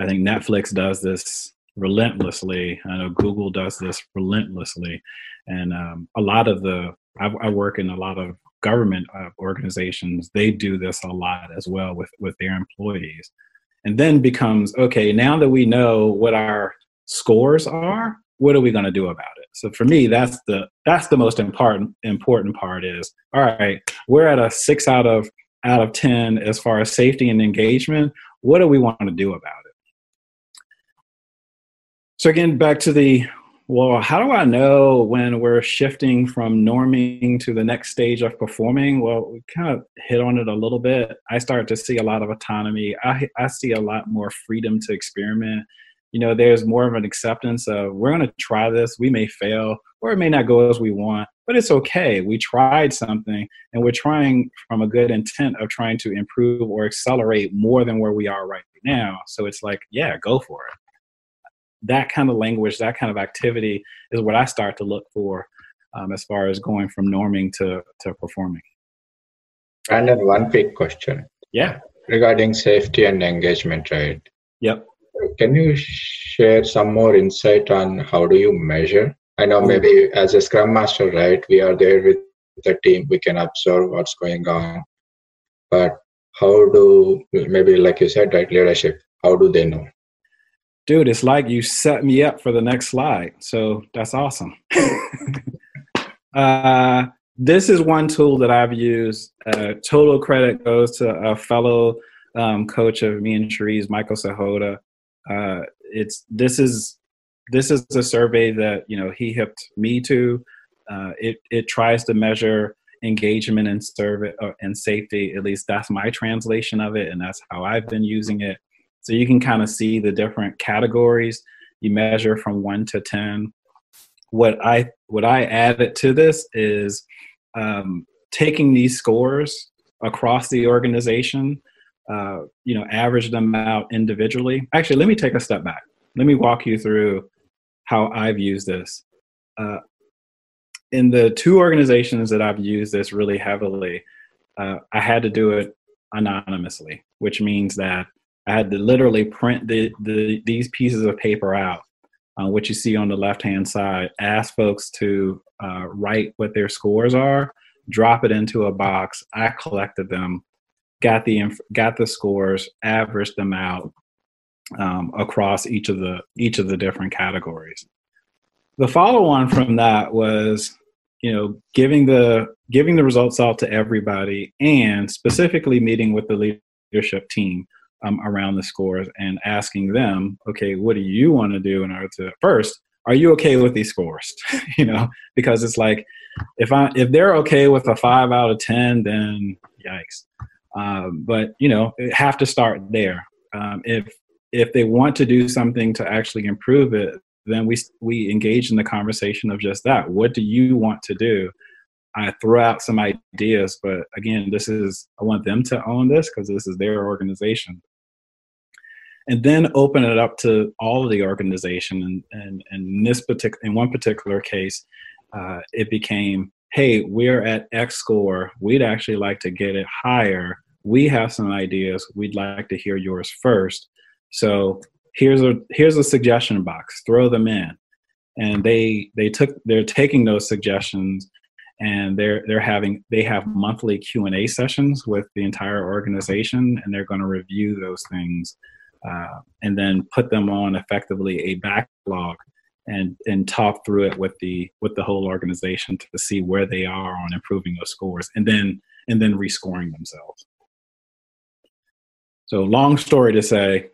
I think Netflix does this relentlessly. I know Google does this relentlessly, and um, a lot of the I, I, work in a lot of government uh, organizations. They do this a lot as well with with their employees, and then becomes okay. Now that we know what our scores are, what are we going to do about it? So for me, that's the that's the most important important part. Is all right. We're at a six out of out of 10 as far as safety and engagement. What do we want to do about it? So, again, back to the well, how do I know when we're shifting from norming to the next stage of performing? Well, we kind of hit on it a little bit. I start to see a lot of autonomy. I, I see a lot more freedom to experiment you know, there's more of an acceptance of we're going to try this. We may fail or it may not go as we want, but it's okay. We tried something and we're trying from a good intent of trying to improve or accelerate more than where we are right now. So it's like, yeah, go for it. That kind of language, that kind of activity is what I start to look for um, as far as going from norming to, to performing. And then one quick question. Yeah. Regarding safety and engagement, right? Yep can you share some more insight on how do you measure? I know maybe as a Scrum Master, right, we are there with the team, we can observe what's going on. But how do, maybe like you said, right, leadership, how do they know? Dude, it's like you set me up for the next slide. So that's awesome. (laughs) uh, this is one tool that I've used. Uh, total credit goes to a fellow um, coach of me and Cherie's, Michael Sahota. Uh, it's this is this is a survey that you know he hipped me to. Uh, it it tries to measure engagement and service uh, and safety. At least that's my translation of it, and that's how I've been using it. So you can kind of see the different categories. You measure from one to ten. What I what I added to this is um, taking these scores across the organization uh, you know, average them out individually. Actually, let me take a step back. Let me walk you through how I've used this. Uh, in the two organizations that I've used this really heavily, uh, I had to do it anonymously, which means that I had to literally print the, the these pieces of paper out, uh, what you see on the left hand side, ask folks to uh, write what their scores are, drop it into a box. I collected them got the got the scores, averaged them out um, across each of the each of the different categories. The follow on from that was, you know, giving the giving the results out to everybody, and specifically meeting with the leadership team um, around the scores and asking them, okay, what do you want to do in order to first? Are you okay with these scores? (laughs) you know, because it's like if I if they're okay with a five out of ten, then yikes. Um, but you know, have to start there. Um, if if they want to do something to actually improve it, then we we engage in the conversation of just that. What do you want to do? I throw out some ideas, but again, this is I want them to own this because this is their organization. And then open it up to all of the organization. And, and, and in this particular, in one particular case, uh, it became, hey, we're at X score. We'd actually like to get it higher. We have some ideas. We'd like to hear yours first. So here's a here's a suggestion box. Throw them in. And they they took they're taking those suggestions and they're they're having they have monthly q&a sessions with the entire organization and they're going to review those things uh, and then put them on effectively a backlog and and talk through it with the with the whole organization to see where they are on improving those scores and then and then rescoring themselves. So long story to say,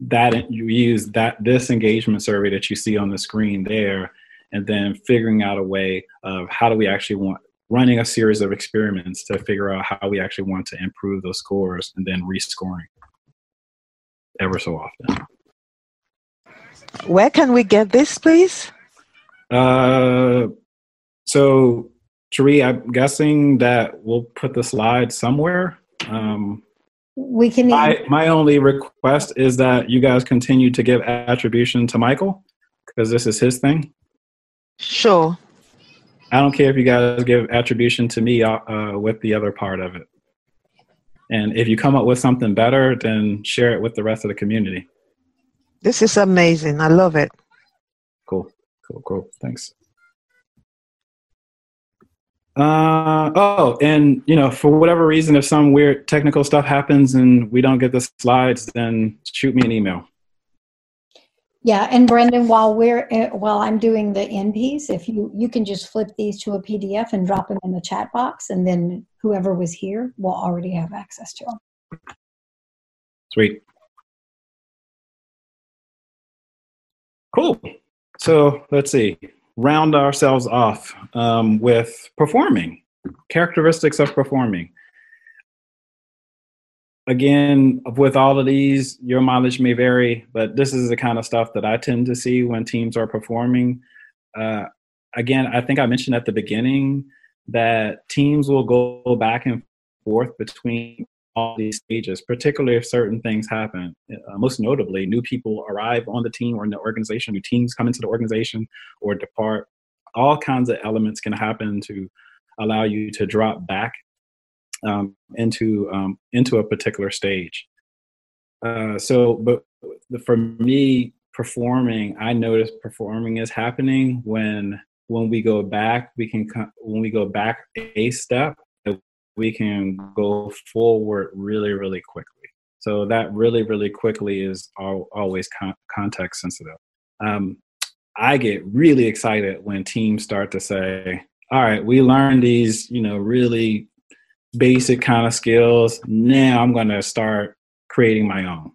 that you use that this engagement survey that you see on the screen there and then figuring out a way of how do we actually want running a series of experiments to figure out how we actually want to improve those scores and then rescoring ever so often where can we get this please uh so Cherie, I'm guessing that we'll put the slide somewhere. Um, we can. My, my only request is that you guys continue to give attribution to Michael because this is his thing. Sure. I don't care if you guys give attribution to me uh, uh, with the other part of it. And if you come up with something better, then share it with the rest of the community. This is amazing. I love it. Cool, cool, cool. Thanks. Uh, oh, and you know, for whatever reason, if some weird technical stuff happens and we don't get the slides, then shoot me an email. Yeah, and Brendan, while we're uh, while I'm doing the piece, if you you can just flip these to a PDF and drop them in the chat box, and then whoever was here will already have access to them. Sweet. Cool. So let's see round ourselves off um, with performing, characteristics of performing. Again, with all of these, your mileage may vary, but this is the kind of stuff that I tend to see when teams are performing. Uh, again, I think I mentioned at the beginning that teams will go back and forth between all these stages, particularly if certain things happen. Uh, most notably, new people arrive on the team or in the organization, new teams come into the organization or depart. All kinds of elements can happen to allow you to drop back um, into um, into a particular stage. Uh, so, but for me, performing, I notice performing is happening when when we go back. We can when we go back a step we can go forward really, really quickly. So that really, really quickly is always con- context sensitive. Um, I get really excited when teams start to say, all right, we learned these, you know, really basic kind of skills. Now I'm going to start creating my own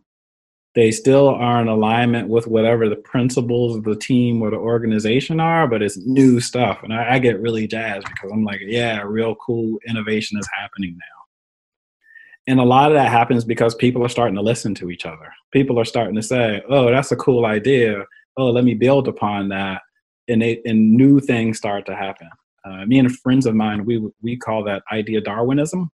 they still are in alignment with whatever the principles of the team or the organization are, but it's new stuff. And I, I, get really jazzed because I'm like, yeah, real cool innovation is happening now. And a lot of that happens because people are starting to listen to each other. People are starting to say, oh, that's a cool idea. Oh, let me build upon that. And, they, and new things start to happen. Uh, me and friends of mine, we, we call that idea Darwinism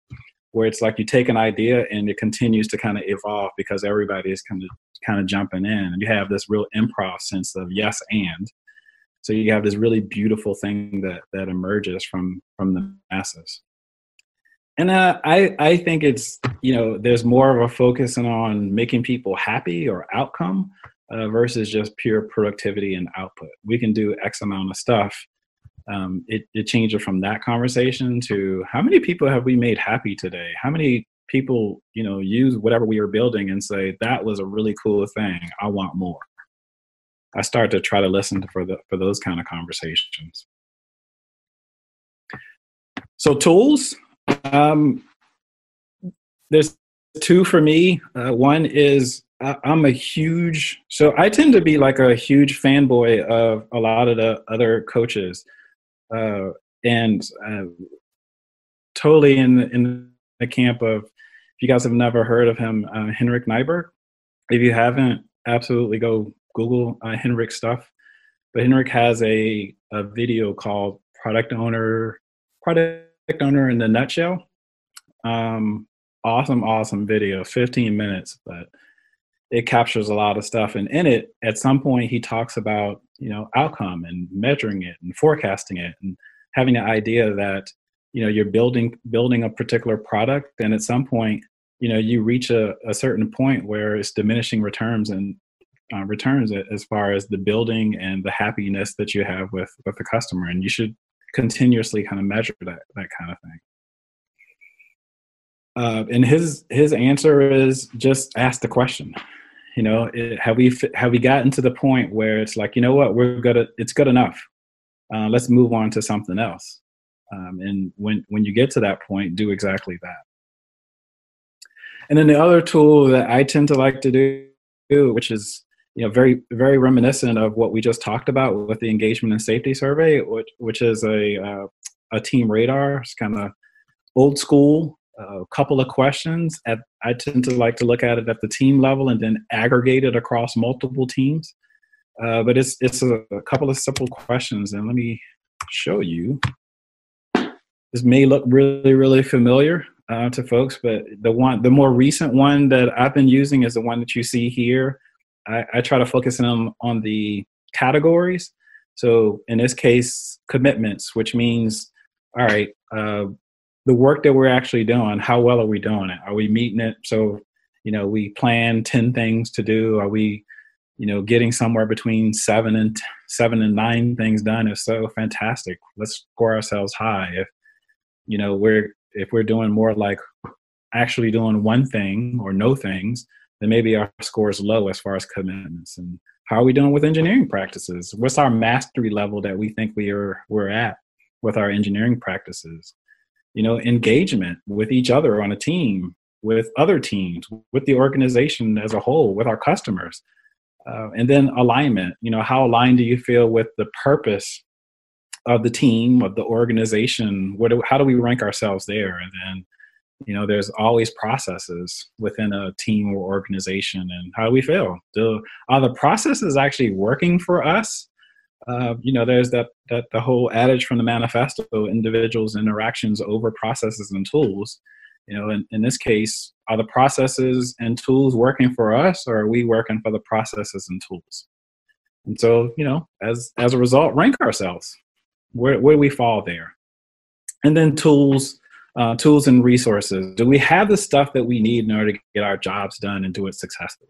where it's like you take an idea and it continues to kind of evolve because everybody is kind of kind of jumping in. And you have this real improv sense of yes and. So you have this really beautiful thing that that emerges from from the masses. And uh, i i think it's you know there's more of a focus on making people happy or outcome uh, versus just pure productivity and output. We can do x amount of stuff um, it, it changed from that conversation to how many people have we made happy today? How many people, you know, use whatever we are building and say, that was a really cool thing. I want more. I start to try to listen for the, for those kind of conversations. So tools, um, there's two for me. Uh, one is I'm a huge, so I tend to be like a huge fanboy of a lot of the other coaches uh, and uh, totally in in the camp of if you guys have never heard of him, uh, Henrik Kniberg. If you haven't, absolutely go Google uh, Henrik stuff. But Henrik has a, a video called "Product Owner Product Owner in the Nutshell." Um, awesome, awesome video, 15 minutes, but it captures a lot of stuff. And in it, at some point, he talks about you know outcome and measuring it and forecasting it and having an idea that you know you're building building a particular product and at some point you know you reach a, a certain point where it's diminishing returns and uh, returns as far as the building and the happiness that you have with with the customer. And you should continuously kind of measure that that kind of thing. Uh, and his his answer is just ask the question you know, it, have we have we gotten to the point where it's like, you know what, we're good. It's good enough. Uh, let's move on to something else. Um, and when when you get to that point, do exactly that. And then the other tool that I tend to like to do which is you know very very reminiscent of what we just talked about with the engagement and safety survey, which which is a uh, a team radar. It's kind of old school. A couple of questions. At I tend to like to look at it at the team level and then aggregate it across multiple teams. Uh, but it's it's a, a couple of simple questions, and let me show you. This may look really really familiar uh, to folks, but the one the more recent one that I've been using is the one that you see here. I, I try to focus on on the categories. So in this case, commitments, which means all right, uh, the work that we're actually doing, how well are we doing it? Are we meeting it? So, you know, we plan 10 things to do. Are we, you know, getting somewhere between seven and t- seven and nine things done? If so, fantastic. Let's score ourselves high. If, you know, we're, if we're doing more like actually doing one thing or no things, then maybe our score is low as far as commitments. And how are we doing with engineering practices? What's our mastery level that we think we are we're at with our engineering practices? You know engagement with each other on a team with other teams with the organization as a whole with our customers. Uh, and then alignment you know how aligned do you feel with the purpose of the team of the organization? What do, how do we rank ourselves there? And then you know there's always processes within a team or organization and how do we feel? Do are the processes actually working for us uh, you know, there's that that the whole adage from the manifesto: individuals' interactions over processes and tools. You know, in, in this case, are the processes and tools working for us, or are we working for the processes and tools? And so, you know, as as a result, rank ourselves. Where where do we fall there? And then tools, uh, tools and resources. Do we have the stuff that we need in order to get our jobs done and do it successfully?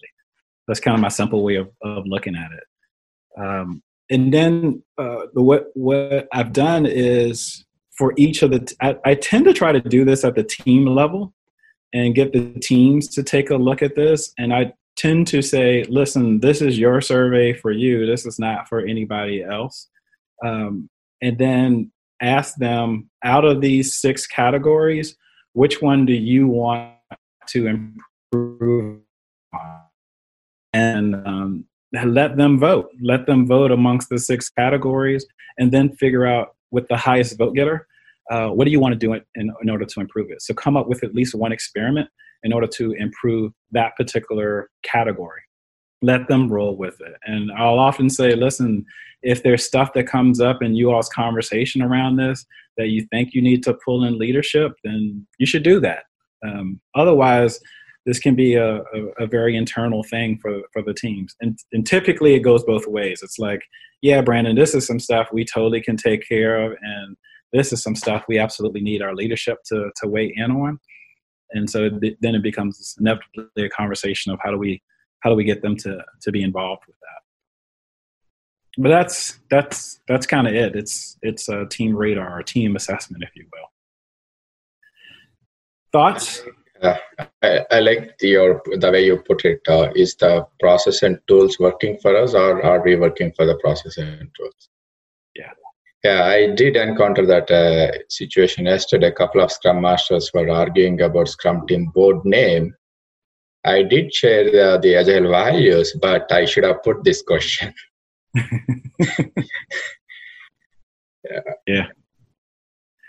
That's kind of my simple way of, of looking at it. Um, and then uh, what what I've done is for each of the t- I, I tend to try to do this at the team level and get the teams to take a look at this. And I tend to say listen this is your survey for you. This is not for anybody else. Um, and then ask them out of these six categories which one do you want to improve on? And um, let them vote. Let them vote amongst the six categories, and then figure out with the highest vote getter, uh, what do you want to do in, in, order to improve it. So come up with at least one experiment in order to improve that particular category. Let them roll with it. And I'll often say, listen, if there's stuff that comes up in you all's conversation around this that you think you need to pull in leadership, then you should do that. Um, otherwise, this can be a, a, a, very internal thing for, for the teams. And, and typically it goes both ways. It's like, yeah, Brandon, this is some stuff we totally can take care of. And this is some stuff we absolutely need our leadership to, to weigh in on. And so th- then it becomes inevitably a conversation of how do we, how do we get them to, to be involved with that? But that's, that's, that's kind of it. It's, it's a team radar or team assessment, if you will. Thoughts? Uh, I, I, like the, your the way you put it. Uh, is the process and tools working for us, or are we working for the process and tools? Yeah, yeah. I did encounter that uh, situation yesterday. A couple of Scrum masters were arguing about Scrum Team board name. I did share the, the agile values, but I should have put this question. (laughs) (laughs) yeah. Yeah.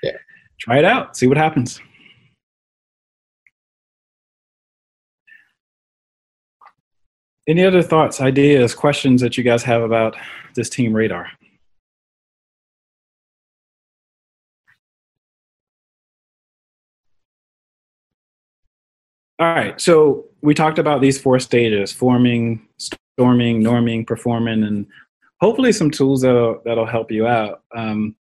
Yeah. Try it out. See what happens. Any other thoughts, ideas, questions that you guys have about this team radar? All right, so we talked about these four stages: forming, storming, norming, performing, and hopefully some tools that'll that'll help you out. Um,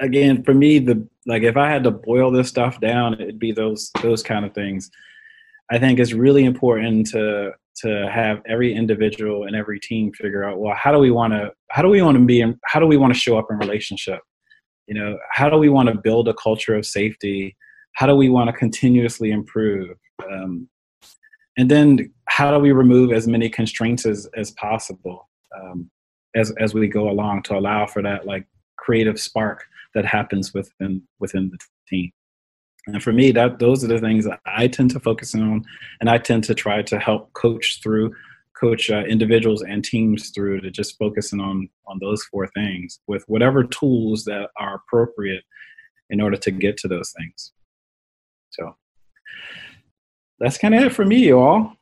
again, for me, the like if I had to boil this stuff down, it'd be those those kind of things. I think it's really important to to have every individual and every team figure out well how do we want to how do we want to be in, how do we want to show up in relationship? You know how do we want to build a culture of safety? How do we want to continuously improve? Um, and then how do we remove as many constraints as, as possible um, as, as we go along to allow for that like creative spark that happens within within the team And for me, that those are the things that I tend to focus on, and I tend to try to help coach through, coach uh, individuals and teams through to just focusing on on those four things with whatever tools that are appropriate in order to get to those things. So that's kind of it for me, y'all.